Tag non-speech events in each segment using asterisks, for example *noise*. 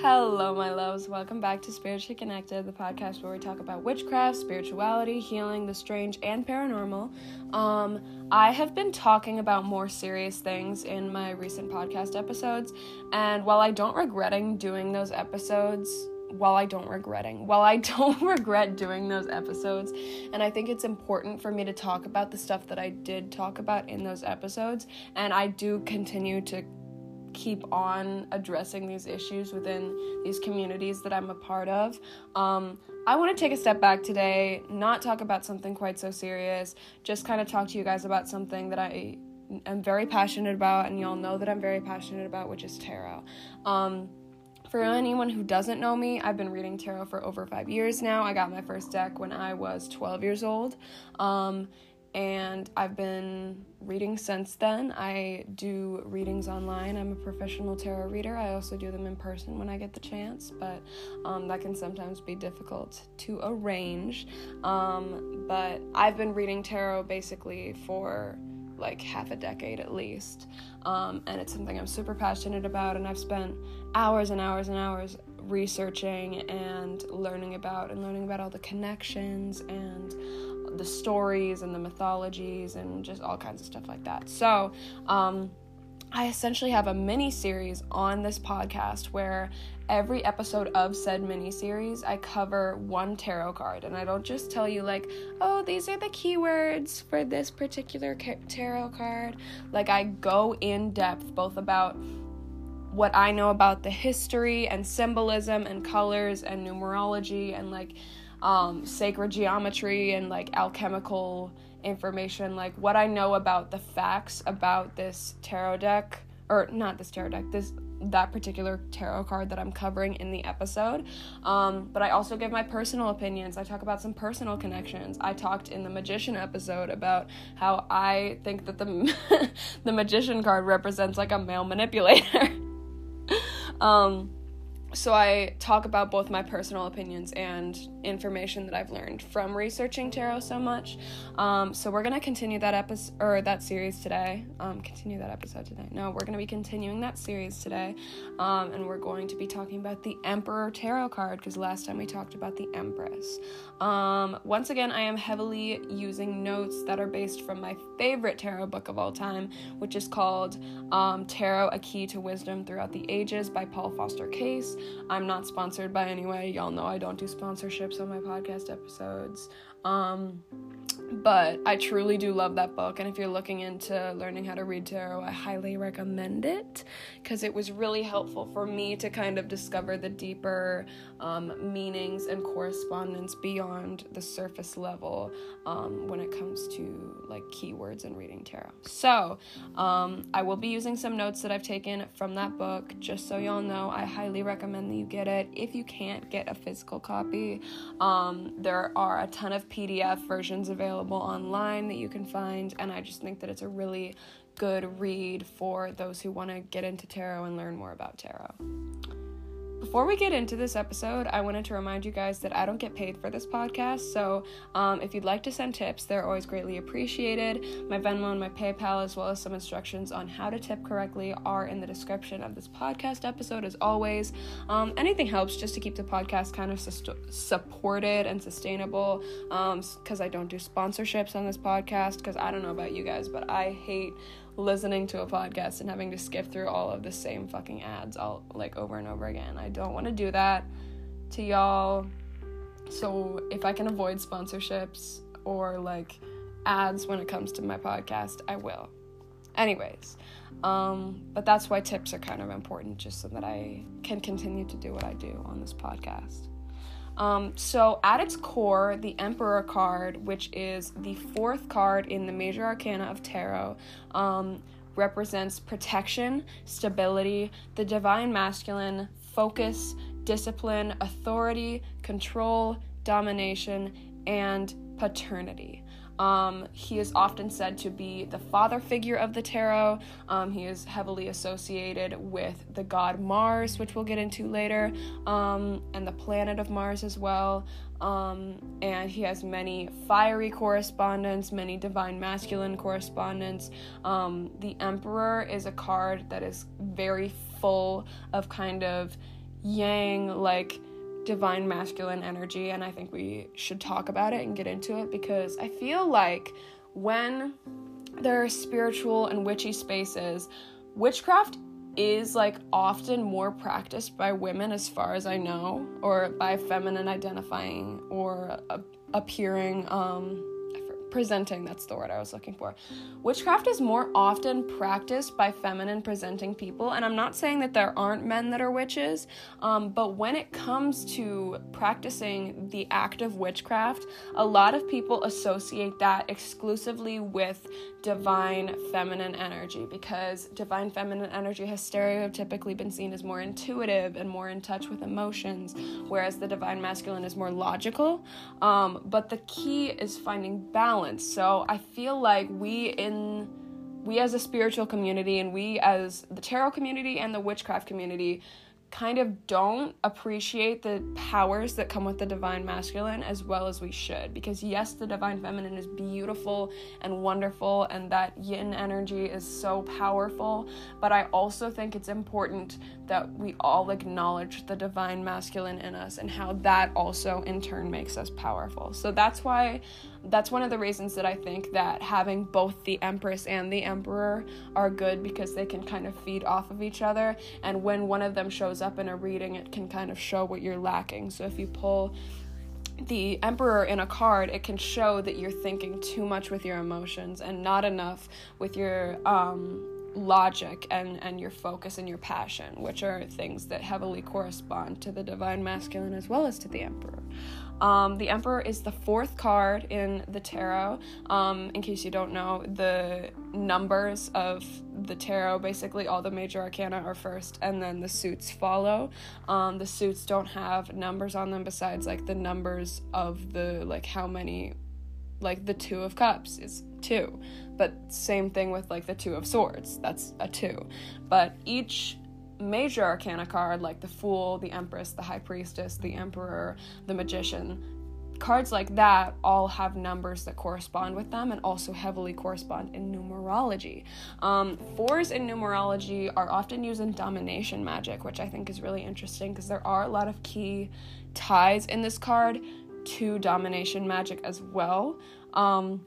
Hello, my loves. Welcome back to Spiritually Connected, the podcast where we talk about witchcraft, spirituality, healing, the strange, and paranormal. Um, I have been talking about more serious things in my recent podcast episodes, and while I don't regretting doing those episodes, while I don't regretting, while I *laughs* don't regret doing those episodes, and I think it's important for me to talk about the stuff that I did talk about in those episodes, and I do continue to keep on addressing these issues within these communities that I'm a part of. Um, I want to take a step back today, not talk about something quite so serious, just kind of talk to you guys about something that I am very passionate about, and y'all know that I'm very passionate about, which is tarot. Um, for anyone who doesn't know me, I've been reading tarot for over five years now. I got my first deck when I was 12 years old. Um, and I've been reading since then. I do readings online. I'm a professional tarot reader. I also do them in person when I get the chance, but um, that can sometimes be difficult to arrange. Um, but I've been reading tarot basically for like half a decade at least, um, and it's something I'm super passionate about, and I've spent hours and hours and hours researching and learning about and learning about all the connections and the stories and the mythologies and just all kinds of stuff like that. So, um, I essentially have a mini series on this podcast where every episode of said mini series I cover one tarot card and I don't just tell you like, "Oh, these are the keywords for this particular tarot card." Like I go in depth both about what I know about the history and symbolism and colors and numerology and like um, sacred geometry and like alchemical information, like what I know about the facts about this tarot deck, or not this tarot deck, this that particular tarot card that I'm covering in the episode. Um, but I also give my personal opinions. I talk about some personal connections. I talked in the magician episode about how I think that the *laughs* the magician card represents like a male manipulator. *laughs* um, so I talk about both my personal opinions and information that I've learned from researching tarot so much. Um, so we're gonna continue that episode or that series today. Um, continue that episode today. No, we're gonna be continuing that series today, um, and we're going to be talking about the Emperor tarot card because last time we talked about the Empress. Um, once again, I am heavily using notes that are based from my favorite tarot book of all time, which is called um, Tarot: A Key to Wisdom Throughout the Ages by Paul Foster Case. I'm not sponsored by any way. Y'all know I don't do sponsorships on my podcast episodes. Um, but I truly do love that book. And if you're looking into learning how to read tarot, I highly recommend it because it was really helpful for me to kind of discover the deeper um, meanings and correspondence beyond the surface level um, when it comes to like keywords and reading tarot. So um, I will be using some notes that I've taken from that book. Just so y'all know, I highly recommend that you get it. If you can't get a physical copy, um, there are a ton of PDF versions available online that you can find, and I just think that it's a really good read for those who want to get into tarot and learn more about tarot. Before we get into this episode, I wanted to remind you guys that I don't get paid for this podcast. So, um, if you'd like to send tips, they're always greatly appreciated. My Venmo and my PayPal, as well as some instructions on how to tip correctly, are in the description of this podcast episode, as always. Um, anything helps just to keep the podcast kind of supported and sustainable because um, I don't do sponsorships on this podcast. Because I don't know about you guys, but I hate listening to a podcast and having to skip through all of the same fucking ads all like over and over again. I don't want to do that to y'all. So if I can avoid sponsorships or like ads when it comes to my podcast, I will. Anyways, um, but that's why tips are kind of important, just so that I can continue to do what I do on this podcast. Um, so, at its core, the Emperor card, which is the fourth card in the major arcana of tarot, um, represents protection, stability, the divine masculine, focus, discipline, authority, control, domination, and paternity. Um, he is often said to be the father figure of the tarot. Um, he is heavily associated with the god Mars, which we'll get into later, um, and the planet of Mars as well. Um, and he has many fiery correspondents, many divine masculine correspondents. Um, the Emperor is a card that is very full of kind of yang, like divine masculine energy, and I think we should talk about it and get into it because I feel like when there are spiritual and witchy spaces, witchcraft is like often more practiced by women as far as I know or by feminine identifying or appearing um presenting that's the word i was looking for. Witchcraft is more often practiced by feminine presenting people and i'm not saying that there aren't men that are witches um, but when it comes to practicing the act of witchcraft a lot of people associate that exclusively with divine feminine energy because divine feminine energy has stereotypically been seen as more intuitive and more in touch with emotions whereas the divine masculine is more logical. Um, but the key is finding balance balance. So I feel like we in we as a spiritual community and we as the tarot community and the witchcraft community kind of don't appreciate the powers that come with the divine masculine as well as we should. Because, yes, the divine feminine is beautiful and wonderful, and that yin energy is so powerful. But I also think it's important that we all acknowledge the divine masculine in us and how that also, in turn, makes us powerful. So, that's why that's one of the reasons that I think that having both the Empress and the Emperor are good because they can kind of feed off of each other. And when one of them shows up in a reading, it can kind of show what you're lacking. So if you pull the Emperor in a card, it can show that you're thinking too much with your emotions and not enough with your um, logic and, and your focus and your passion, which are things that heavily correspond to the divine masculine as well as to the Emperor. Um, the Emperor is the fourth card in the tarot. Um, in case you don't know, the numbers of the tarot, basically all the major arcana are first, and then the suits follow. Um, the suits don't have numbers on them besides like the numbers of the like how many, like the two of cups is two, but same thing with like the two of swords. That's a two, but each major arcana card like the Fool, the Empress, the High Priestess, the Emperor, the Magician, cards like that all have numbers that correspond with them and also heavily correspond in numerology. Um, fours in numerology are often used in domination magic, which I think is really interesting because there are a lot of key ties in this card to domination magic as well. Um,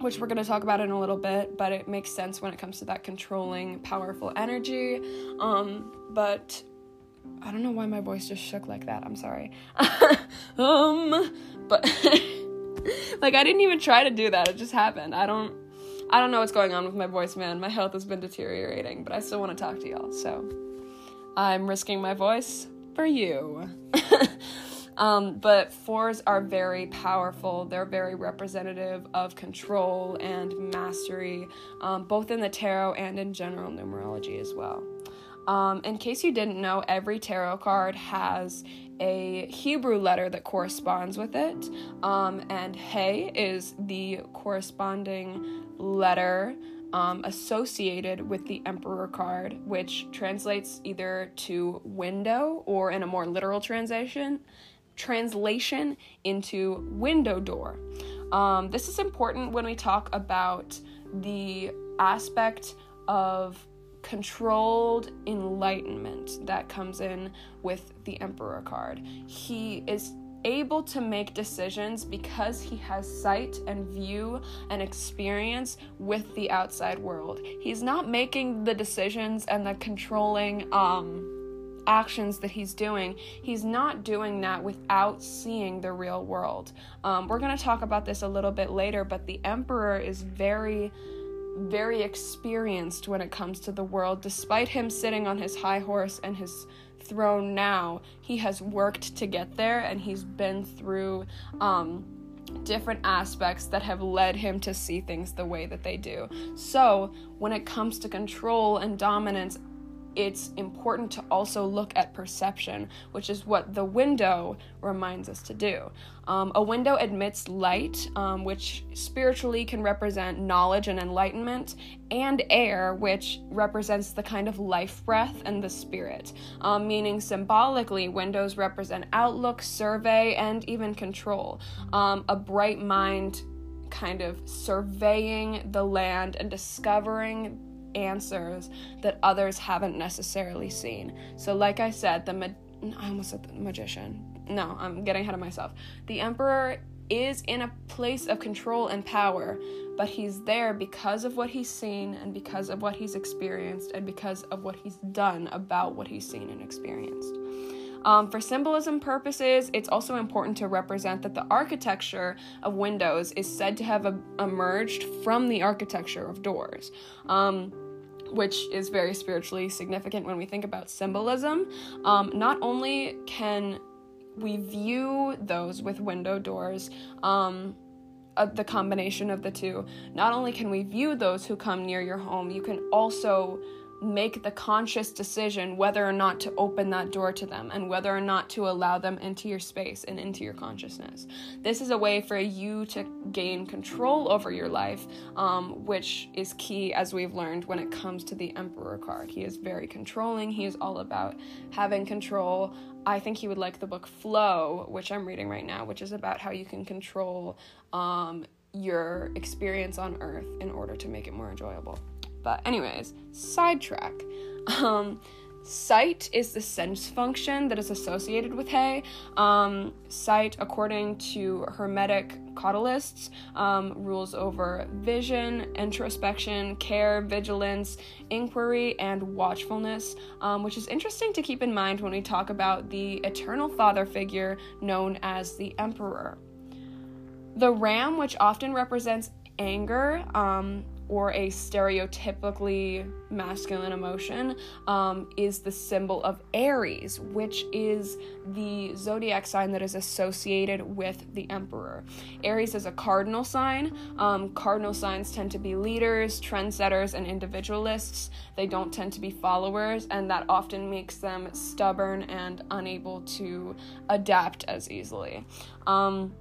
which we're going to talk about in a little bit, but it makes sense when it comes to that controlling, powerful energy. Um, but I don't know why my voice just shook like that. I'm sorry. *laughs* um, but *laughs* like I didn't even try to do that. It just happened. I don't I don't know what's going on with my voice, man. My health has been deteriorating, but I still want to talk to y'all. So, I'm risking my voice for you. *laughs* Um, but fours are very powerful. They're very representative of control and mastery, um, both in the tarot and in general numerology as well. Um, in case you didn't know, every tarot card has a Hebrew letter that corresponds with it, um, and He is the corresponding letter. Um, associated with the Emperor card, which translates either to window or in a more literal translation, translation into window door. Um, this is important when we talk about the aspect of controlled enlightenment that comes in with the Emperor card. He is able to make decisions because he has sight and view and experience with the outside world. He's not making the decisions and the controlling um actions that he's doing, he's not doing that without seeing the real world. Um, we're going to talk about this a little bit later, but the Emperor is very, very experienced when it comes to the world. Despite him sitting on his high horse and his throne now, he has worked to get there and he's been through. Um, different aspects that have led him to see things the way that they do. So, when it comes to control and dominance, it's important to also look at perception, which is what the window reminds us to do. Um, a window admits light, um, which spiritually can represent knowledge and enlightenment, and air, which represents the kind of life breath and the spirit. Um, meaning, symbolically, windows represent outlook, survey, and even control. Um, a bright mind kind of surveying the land and discovering answers that others haven't necessarily seen. So, like I said, the I almost said the magician. No, I'm getting ahead of myself. The emperor is in a place of control and power, but he's there because of what he's seen and because of what he's experienced and because of what he's done about what he's seen and experienced. Um, for symbolism purposes, it's also important to represent that the architecture of windows is said to have a- emerged from the architecture of doors. Um, which is very spiritually significant when we think about symbolism. Um, not only can we view those with window doors, um, uh, the combination of the two, not only can we view those who come near your home, you can also make the conscious decision whether or not to open that door to them and whether or not to allow them into your space and into your consciousness. This is a way for you to gain control over your life, um, which is key as we've learned when it comes to the Emperor card. He is very controlling, he is all about having control. I think he would like the book Flow, which I'm reading right now, which is about how you can control um, your experience on earth in order to make it more enjoyable. But, anyways, sidetrack. Um, sight is the sense function that is associated with Hay. Um, sight, according to Hermetic Qabalists, um, rules over vision, introspection, care, vigilance, inquiry, and watchfulness, um, which is interesting to keep in mind when we talk about the eternal father figure known as the Emperor. The ram, which often represents anger, um, or a stereotypically masculine emotion um, is the symbol of Aries, which is the zodiac sign that is associated with the emperor. Aries is a cardinal sign. Um, cardinal signs tend to be leaders, trendsetters, and individualists. They don't tend to be followers, and that often makes them stubborn and unable to adapt as easily. Um,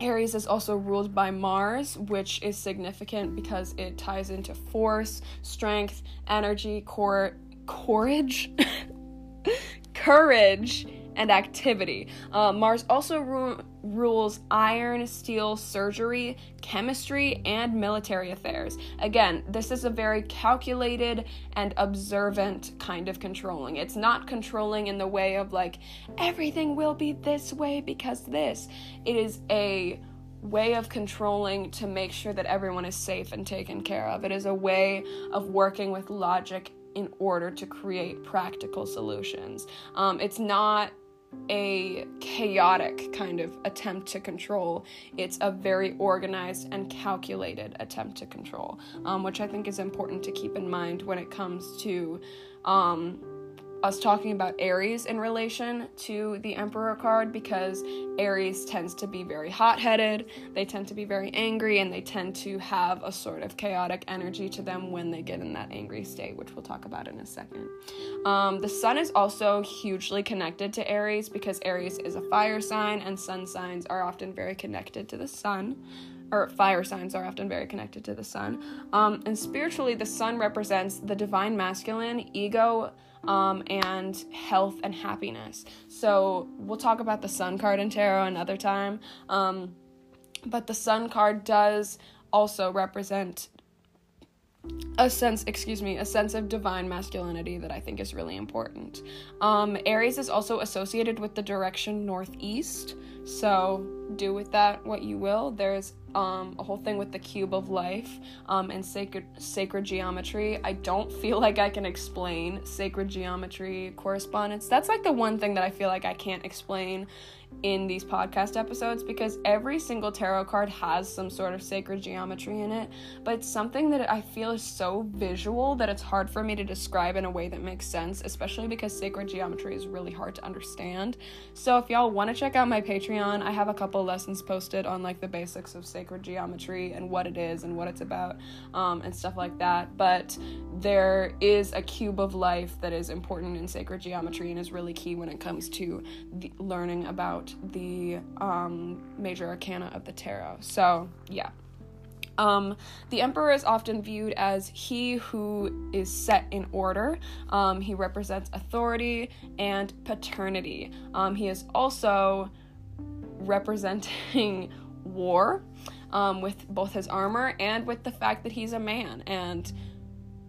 Aries is also ruled by Mars, which is significant because it ties into force, strength, energy, cor- courage, *laughs* courage, and activity. Uh, Mars also ru- rules iron, steel, surgery, chemistry, and military affairs. Again, this is a very calculated and observant kind of controlling. It's not controlling in the way of like, everything will be this way because this. It is a way of controlling to make sure that everyone is safe and taken care of. It is a way of working with logic in order to create practical solutions. Um, it's not a chaotic kind of attempt to control. It's a very organized and calculated attempt to control, um, which I think is important to keep in mind when it comes to um, us talking about Aries in relation to the Emperor card because Aries tends to be very hot headed, they tend to be very angry, and they tend to have a sort of chaotic energy to them when they get in that angry state, which we'll talk about in a second. Um, the sun is also hugely connected to Aries because Aries is a fire sign, and sun signs are often very connected to the sun or fire signs are often very connected to the sun. Um, and spiritually, the sun represents the divine masculine, ego, um, and health and happiness. So we'll talk about the sun card in tarot another time. Um, but the sun card does also represent a sense, excuse me, a sense of divine masculinity that I think is really important. Um, Aries is also associated with the direction northeast, so do with that what you will. There's um, a whole thing with the cube of life um, and sacred sacred geometry. I don't feel like I can explain sacred geometry correspondence. That's like the one thing that I feel like I can't explain in these podcast episodes because every single tarot card has some sort of sacred geometry in it, but it's something that I feel is so visual that it's hard for me to describe in a way that makes sense, especially because sacred geometry is really hard to understand. So if y'all want to check out my Patreon, I have a couple lessons posted on like the basics of sacred geometry and what it is and what it's about um, and stuff like that. But there is a cube of life that is important in sacred geometry and is really key when it comes to learning about the um, major arcana of the tarot. So, yeah. Um, the emperor is often viewed as he who is set in order. Um, he represents authority and paternity. Um, he is also representing *laughs* war um, with both his armor and with the fact that he's a man. And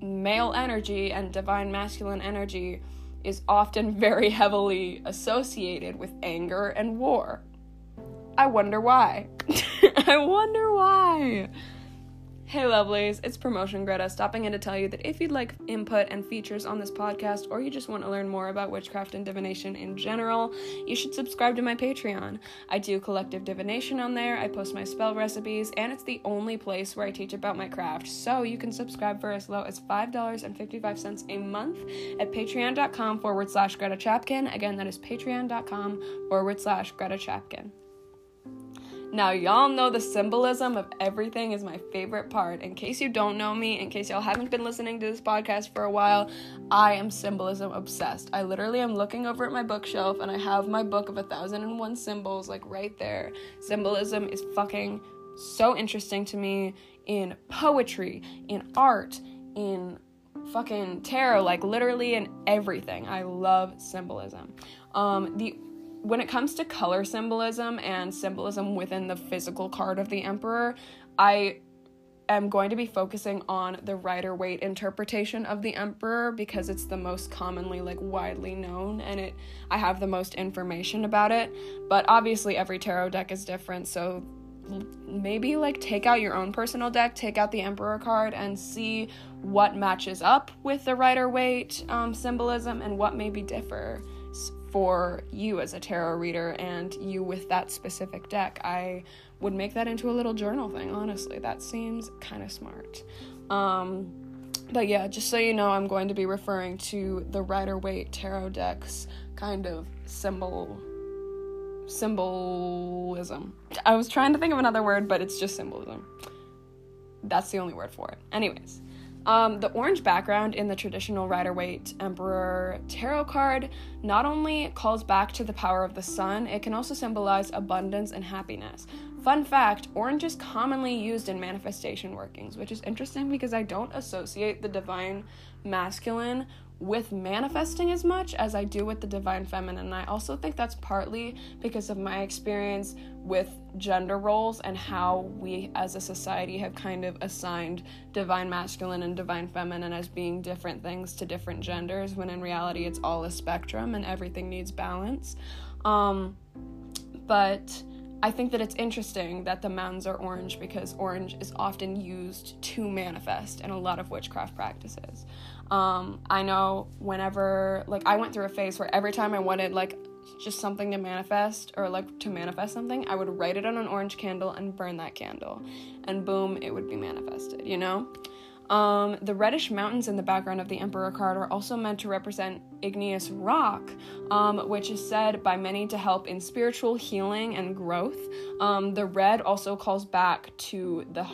male energy and divine masculine energy is often very heavily associated with anger and war. I wonder why. *laughs* I wonder why. Hey lovelies, it's Promotion Greta stopping in to tell you that if you'd like input and features on this podcast or you just want to learn more about witchcraft and divination in general, you should subscribe to my Patreon. I do collective divination on there, I post my spell recipes, and it's the only place where I teach about my craft. So you can subscribe for as low as $5.55 a month at patreon.com forward slash Greta Chapkin. Again, that is patreon.com forward slash Greta Chapkin. Now, y'all know the symbolism of everything is my favorite part. In case you don't know me, in case y'all haven't been listening to this podcast for a while, I am symbolism obsessed. I literally am looking over at my bookshelf and I have my book of a thousand and one symbols like right there. Symbolism is fucking so interesting to me in poetry, in art, in fucking tarot, like literally in everything. I love symbolism. Um, the when it comes to color symbolism and symbolism within the physical card of the emperor, I am going to be focusing on the Rider Waite interpretation of the emperor because it's the most commonly like widely known and it I have the most information about it. But obviously every tarot deck is different, so maybe like take out your own personal deck, take out the emperor card and see what matches up with the Rider Waite um, symbolism and what maybe differ for you as a tarot reader and you with that specific deck. I would make that into a little journal thing, honestly. That seems kind of smart. Um, but yeah, just so you know, I'm going to be referring to the Rider Waite tarot decks kind of symbol symbolism. I was trying to think of another word, but it's just symbolism. That's the only word for it. Anyways, um, the orange background in the traditional Rider Waite Emperor tarot card not only calls back to the power of the sun, it can also symbolize abundance and happiness. Fun fact orange is commonly used in manifestation workings, which is interesting because I don't associate the divine masculine with manifesting as much as I do with the divine feminine. And I also think that's partly because of my experience with gender roles and how we as a society have kind of assigned divine masculine and divine feminine as being different things to different genders when in reality it's all a spectrum and everything needs balance. Um, but I think that it's interesting that the mountains are orange because orange is often used to manifest in a lot of witchcraft practices. Um, I know whenever, like, I went through a phase where every time I wanted, like, just something to manifest or like to manifest something, I would write it on an orange candle and burn that candle. And boom, it would be manifested, you know? Um, the reddish mountains in the background of the Emperor card are also meant to represent igneous rock, um, which is said by many to help in spiritual healing and growth. Um, the red also calls back to the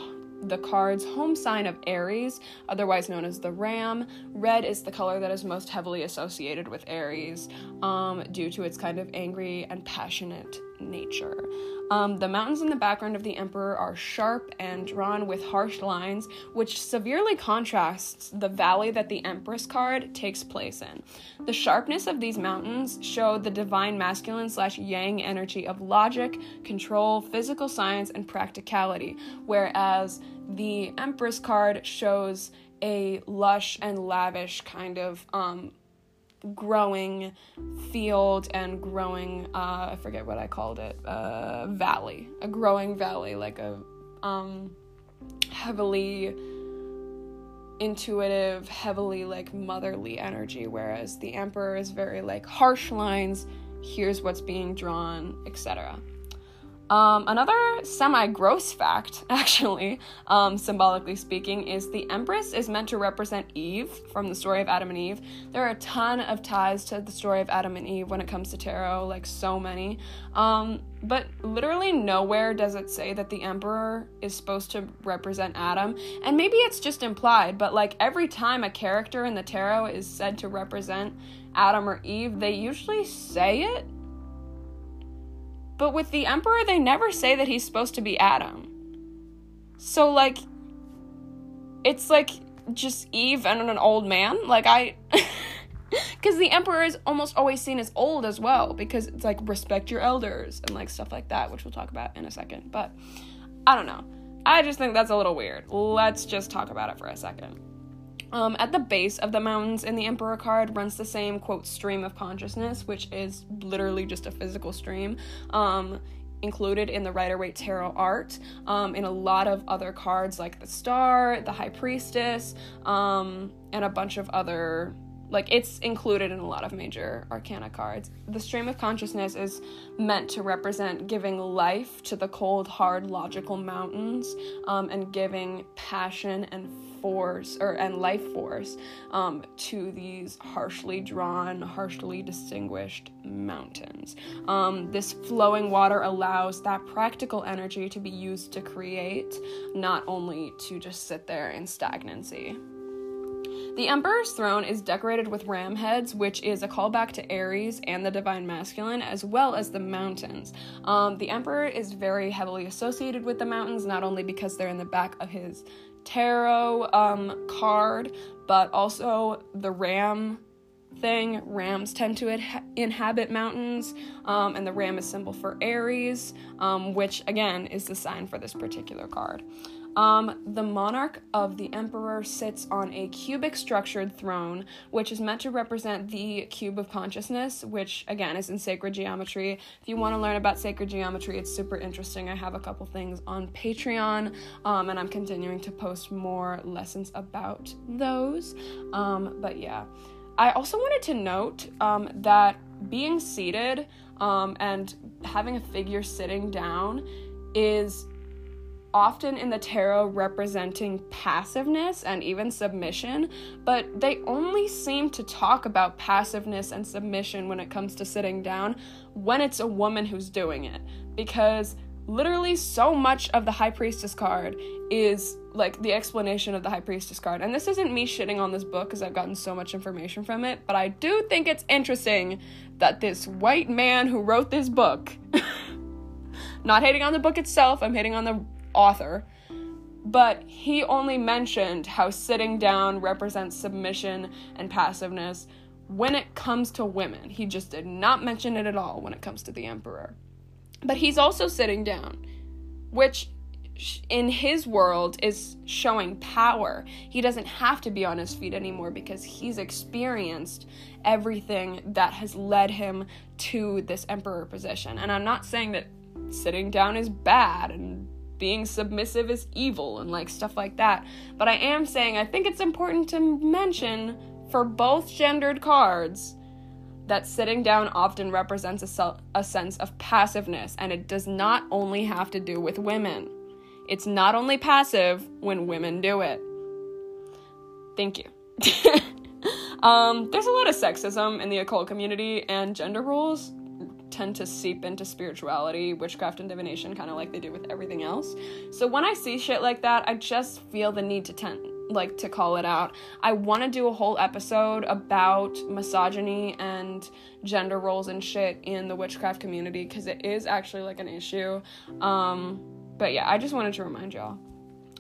the card's home sign of Aries, otherwise known as the Ram. Red is the color that is most heavily associated with Aries um, due to its kind of angry and passionate nature. Um, the mountains in the background of the Emperor are sharp and drawn with harsh lines, which severely contrasts the valley that the Empress card takes place in. The sharpness of these mountains show the divine masculine slash yang energy of logic, control, physical science, and practicality, whereas the Empress card shows a lush and lavish kind of um, growing field and growing uh, I forget what I called it uh, valley a growing valley like a um, heavily intuitive heavily like motherly energy whereas the emperor is very like harsh lines here's what's being drawn etc um, another semi gross fact, *laughs* actually, um, symbolically speaking, is the Empress is meant to represent Eve from the story of Adam and Eve. There are a ton of ties to the story of Adam and Eve when it comes to tarot, like so many. Um, but literally nowhere does it say that the Emperor is supposed to represent Adam. And maybe it's just implied, but like every time a character in the tarot is said to represent Adam or Eve, they usually say it but with the Emperor, they never say that he's supposed to be Adam. So, like, it's like just Eve and an old man. Like, I. *laughs* Because the Emperor is almost always seen as old as well, because it's like respect your elders and like stuff like that, which we'll talk about in a second. But I don't know. I just think that's a little weird. Let's just talk about it for a second. Um, at the base of the mountains in the Emperor card runs the same quote stream of consciousness, which is literally just a physical stream. Um, included in the Rider Waite Tarot art, um, in a lot of other cards like the Star, the High Priestess, um, and a bunch of other like it's included in a lot of major arcana cards. The stream of consciousness is meant to represent giving life to the cold, hard, logical mountains, um, and giving passion and force or and life force um, to these harshly drawn, harshly distinguished mountains. Um, this flowing water allows that practical energy to be used to create, not only to just sit there in stagnancy. The Emperor's throne is decorated with ram heads, which is a callback to Aries and the Divine Masculine, as well as the mountains. Um, the Emperor is very heavily associated with the mountains, not only because they're in the back of his tarot um, card, but also the ram thing. Rams tend to inhabit mountains, um, and the ram is symbol for Aries, um, which again is the sign for this particular card. Um, the monarch of the emperor sits on a cubic structured throne, which is meant to represent the cube of consciousness, which again is in sacred geometry. If you want to learn about sacred geometry, it's super interesting. I have a couple things on Patreon, um, and I'm continuing to post more lessons about those. Um, but yeah, I also wanted to note um, that being seated um, and having a figure sitting down is often in the tarot representing passiveness and even submission, but they only seem to talk about passiveness and submission when it comes to sitting down when it's a woman who's doing it. Because literally so much of the High Priestess card is like the explanation of the High Priestess card. And this isn't me shitting on this book because I've gotten so much information from it, but I do think it's interesting that this white man who wrote this book. *laughs* not hating on the book itself, I'm hating on the author, but he only mentioned how sitting down represents submission and passiveness when it comes to women. He just did not mention it at all when it comes to the emperor. But he's also sitting down, which in his world is showing power. He doesn't have to be on his feet anymore because he's experienced everything that has led him to this emperor position. And I'm not saying that sitting down is bad and being submissive is evil and like stuff like that. But I am saying I think it's important to mention for both gendered cards that sitting down often represents a, a sense of passiveness, and it does not only have to do with women. It's not only passive when women do it. Thank you. *laughs* um, there's a lot of sexism in the occult community, and gender roles tend to seep into spirituality, witchcraft, and divination, kind of like they do with everything else. So when I see shit like that, I just feel the need to tend like to call it out. I want to do a whole episode about misogyny and gender roles and shit in the witchcraft community because it is actually like an issue. Um, but yeah, I just wanted to remind y'all.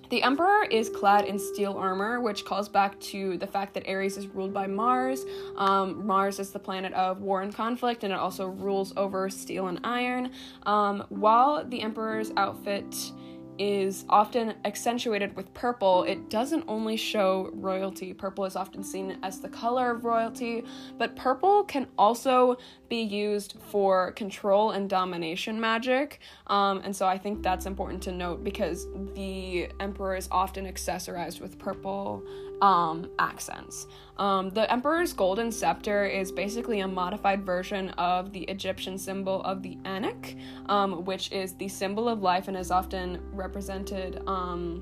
The Emperor is clad in steel armor, which calls back to the fact that Aries is ruled by Mars. Um, Mars is the planet of war and conflict, and it also rules over steel and iron. Um, while the Emperor's outfit is often accentuated with purple, it doesn't only show royalty. Purple is often seen as the color of royalty, but purple can also be used for control and domination magic. Um, and so I think that's important to note because the Emperor is often accessorized with purple um, accents. Um, the Emperor's golden scepter is basically a modified version of the Egyptian symbol of the Anak, um, which is the symbol of life and is often represented um,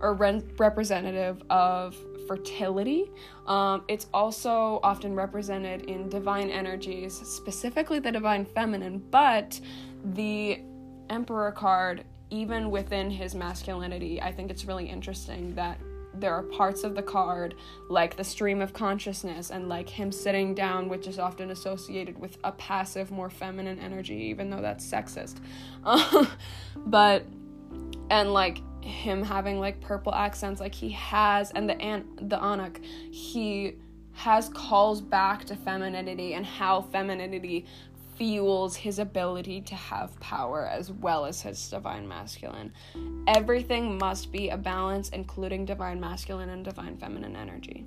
or re- representative of fertility. Um, it's also often represented in divine energies, specifically the divine feminine, but the Emperor card, even within his masculinity, I think it's really interesting that there are parts of the card like the stream of consciousness and like him sitting down which is often associated with a passive more feminine energy even though that's sexist. *laughs* But and like him having like purple accents like he has and the an- the anak he has calls back to femininity and how femininity fuels his ability to have power as well as his divine masculine. Everything must be a balance, including divine masculine and divine feminine energy.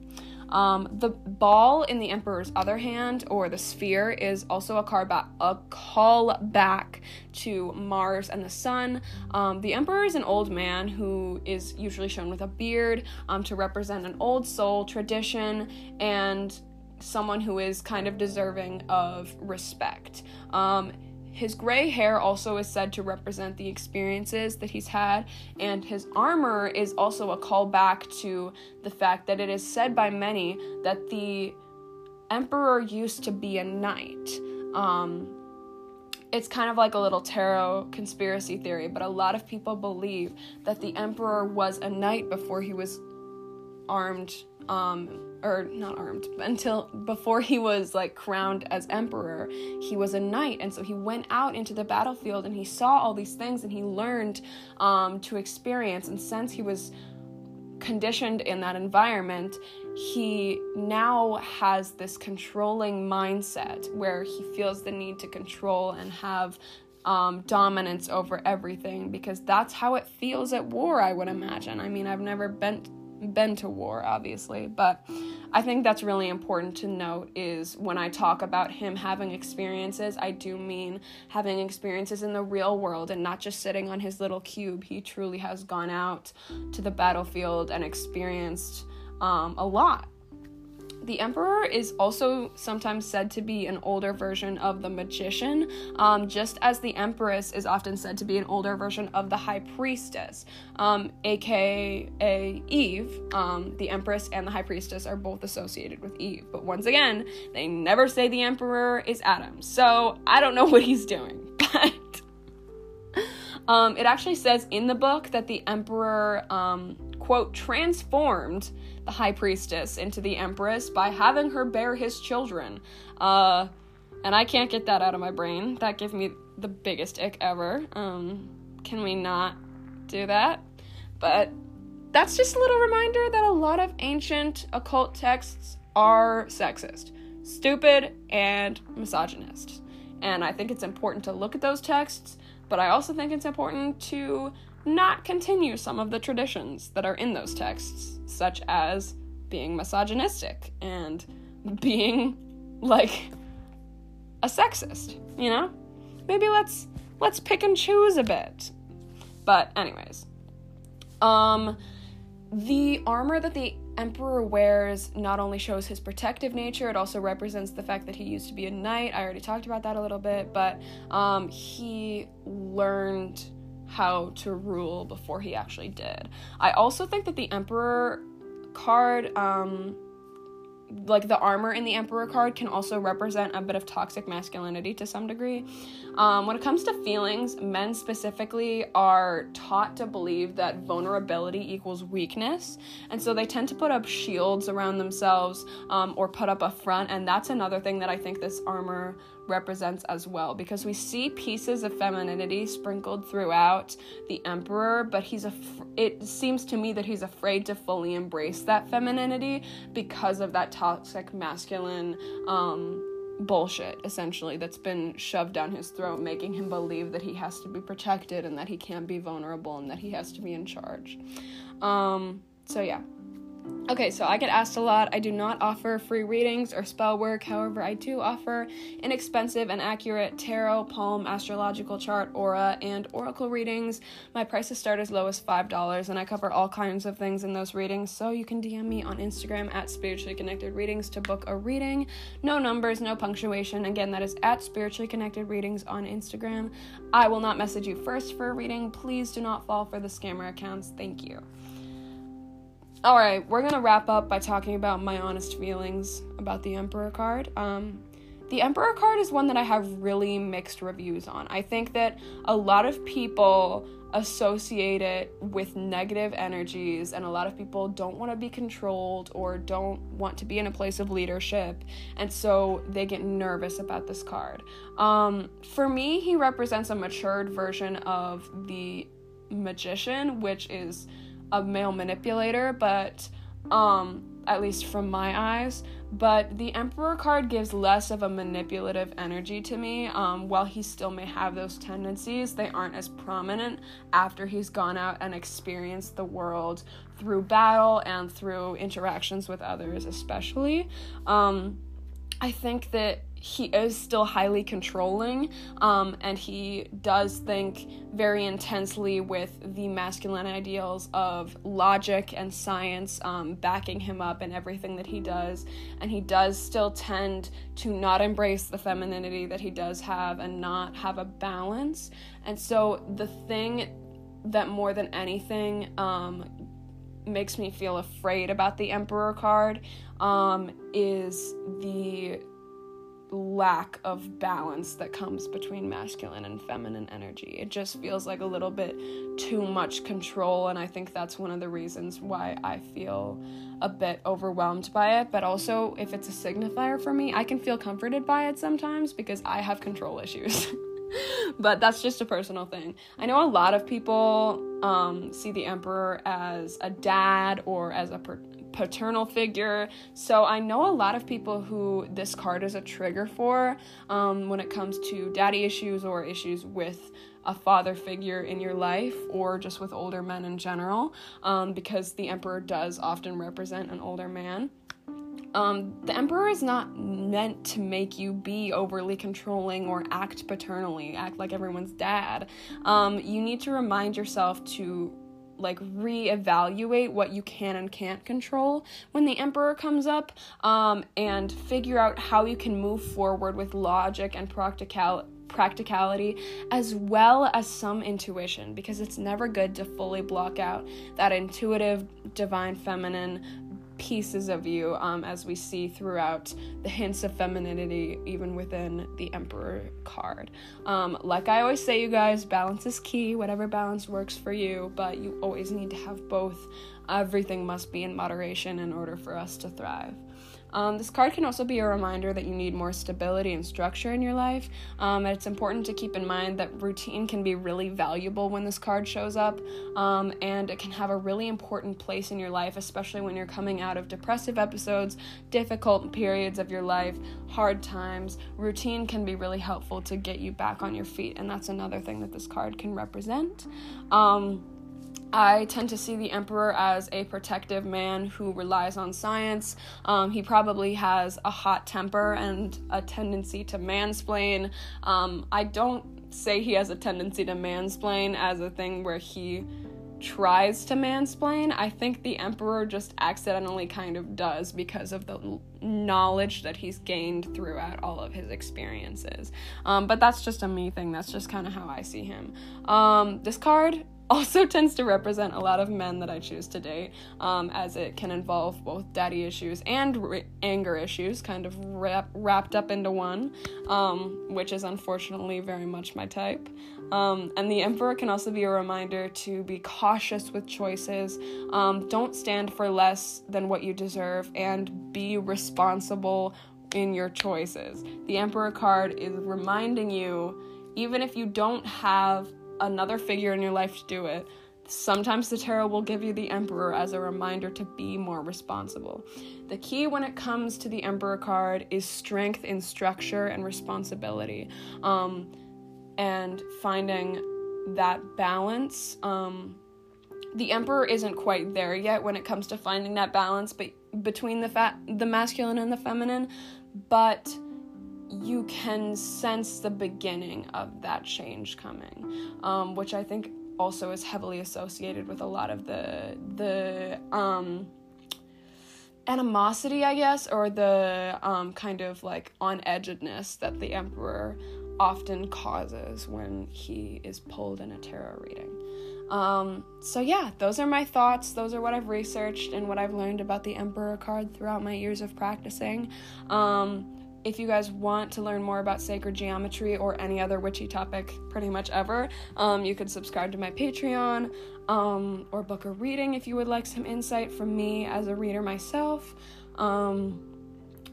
Um, the ball in the Emperor's other hand, or the sphere, is also a card back, a call back to Mars and the Sun. Um, the Emperor is an old man who is usually shown with a beard um, to represent an old soul, tradition, and someone who is kind of deserving of respect. Um, his gray hair also is said to represent the experiences that he's had, and his armor is also a callback to the fact that it is said by many that the emperor used to be a knight. Um, it's kind of like a little tarot conspiracy theory, but a lot of people believe that the emperor was a knight before he was armed um, or not armed until before he was like crowned as emperor he was a knight. And so he went out into the battlefield and he saw all these things and he learned um, to experience. And since he was conditioned in that environment he now has this controlling mindset where he feels the need to control and have um, dominance over everything because that's how it feels at war i would imagine. I mean i've never been been to war obviously but i think that's really important to note is when i talk about him having experiences i do mean having experiences in the real world and not just sitting on his little cube. He truly has gone out to the battlefield and experienced um, a lot the Emperor is also sometimes said to be an older version of the Magician, um, just as the Empress is often said to be an older version of the High Priestess, um, aka Eve. Um, the Empress and the High Priestess are both associated with Eve, but once again, they never say the Emperor is Adam, so I don't know *laughs* what he's doing, *laughs* but. Um, it actually says in the book that the emperor, um, quote, transformed high priestess into the empress by having her bear his children. Uh, and I can't get that out of my brain. That gives me the biggest ick ever. Um, can we not do that? But that's just a little reminder that a lot of ancient occult texts are sexist, stupid, and misogynist. And I think it's important to look at those texts, but I also think it's important to not continue some of the traditions that are in those texts, such as being misogynistic and being like a sexist, you know? Maybe let's let's pick and choose a bit. But anyways, um the armor that the emperor wears not only shows his protective nature, it also represents the fact that he used to be a knight. I already talked about that a little bit, but um, he learned how to rule before he actually did. I also think that the Emperor card, um, like the armor in the Emperor card, can also represent a bit of toxic masculinity to some degree. Um, when it comes to feelings, men specifically are taught to believe that vulnerability equals weakness, and so they tend to put up shields around themselves um, or put up a front, and that's another thing that I think this armor represents as well because we see pieces of femininity sprinkled throughout the emperor but he's a it seems to me that he's afraid to fully embrace that femininity because of that toxic masculine um bullshit essentially that's been shoved down his throat making him believe that he has to be protected and that he can't be vulnerable and that he has to be in charge. Um so yeah Okay, so I get asked a lot. I do not offer free readings or spell work. However, I do offer inexpensive and accurate tarot, palm, astrological chart, aura, and oracle readings. My prices start as low as $5, and I cover all kinds of things in those readings. So you can DM me on Instagram at spiritually connected readings to book a reading. No numbers, no punctuation. Again, that is at spiritually connected readings on Instagram. I will not message you first for a reading. Please do not fall for the scammer accounts. Thank you. All right, we're gonna wrap up by talking about my honest feelings about the Emperor card. Um, the Emperor card is one that I have really mixed reviews on. I think that a lot of people associate it with negative energies, and a lot of people don't want to be controlled or don't want to be in a place of leadership, and so they get nervous about this card. Um, for me, he represents a matured version of the Magician, which is a male manipulator, but um at least from my eyes, but the Emperor card gives less of a manipulative energy to me. Um, while he still may have those tendencies, they aren't as prominent after he's gone out and experienced the world through battle and through interactions with others, especially. Um, I think that he is still highly controlling um, and he does think very intensely with the masculine ideals of logic and science um, backing him up in everything that he does. And he does still tend to not embrace the femininity that he does have and not have a balance. And so the thing that more than anything um, makes me feel afraid about the emperor card um, is the lack of balance that comes between masculine and feminine energy. It just feels like a little bit too much control, and I think that's one of the reasons why I feel a bit overwhelmed by it. But also, if it's a signifier for me, I can feel comforted by it sometimes because I have control issues. *laughs* but that's just a personal thing. I know a lot of people um, see the Emperor as a dad or as a per- paternal figure. So I know a lot of people who this card is a trigger for um, when it comes to daddy issues or issues with a father figure in your life or just with older men in general, um, because the emperor does often represent an older man. Um, the emperor is not meant to make you be overly controlling or act paternally, act like everyone's dad. Um, you need to remind yourself to like reevaluate what you can and can't control when the emperor comes up um, and figure out how you can move forward with logic and practical practicality as well as some intuition because it's never good to fully block out that intuitive divine feminine pieces of you um, as we see throughout the hints of femininity even within the emperor card. Um, like i always say you guys balance is key. Whatever balance works for you but you always need to have both. Everything must be in moderation in order for us to thrive um, this card can also be a reminder that you need more stability and structure in your life. Um, and it's important to keep in mind that routine can be really valuable when this card shows up, um, and it can have a really important place in your life, especially when you're coming out of depressive episodes, difficult periods of your life, hard times. Routine can be really helpful to get you back on your feet, and that's another thing that this card can represent. Um, I tend to see the Emperor as a protective man who relies on science. Um, he probably has a hot temper and a tendency to mansplain. Um, I don't say he has a tendency to mansplain as a thing where he tries to mansplain. I think the Emperor just accidentally kind of does because of the knowledge that he's gained throughout all of his experiences. Um, but that's just a me thing. That's just kind of how I see him. Um, this card also *laughs* tends to represent a lot of men that I choose to date, um, as it can involve both daddy issues and anger issues, kind of wrap- wrapped up into one, um, which is unfortunately very much my type. Um, and the Emperor can also be a reminder to be cautious with choices, um, don't stand for less than what you deserve, and be responsible in your choices. The Emperor card is reminding you, even if you don't have another figure in your life to do it. Sometimes the tarot will give you the Emperor as a reminder to be more responsible. The key when it comes to the Emperor card is strength in structure and responsibility, um, and finding that balance. Um, the Emperor isn't quite there yet when it comes to finding that balance, but between the fa- the masculine and the feminine, but you can sense the beginning of that change coming, um, which I think also is heavily associated with a lot of the the um, animosity, I guess, or the um, kind of like on edgedness that the emperor often causes when he is pulled in a tarot reading. Um, so yeah, those are my thoughts. Those are what I've researched and what I've learned about the Emperor card throughout my years of practicing. Um, if you guys want to learn more about sacred geometry or any other witchy topic pretty much ever, um, you could subscribe to my Patreon um, or book a reading if you would like some insight from me as a reader myself. Um,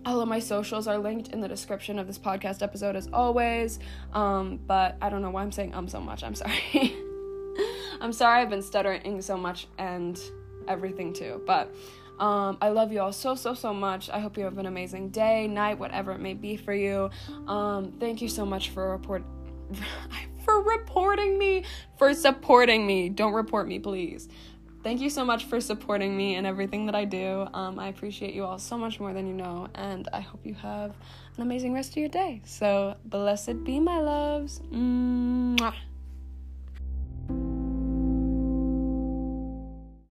all of my socials are linked in the description of this podcast episode as always. Um, but I don't know why I'm saying um so much. I'm sorry. *laughs* I'm sorry I've been stuttering so much and everything too. But Um, I love you all so, so, so much. I hope you have an amazing day, night, whatever it may be for you. Um, thank you so much for report. *laughs* for reporting me, for supporting me. Don't report me, please. Thank you so much for supporting me and everything that I do. Um, I appreciate you all so much more than you know, and I hope you have an amazing rest of your day. So, blessed be my loves. Mm.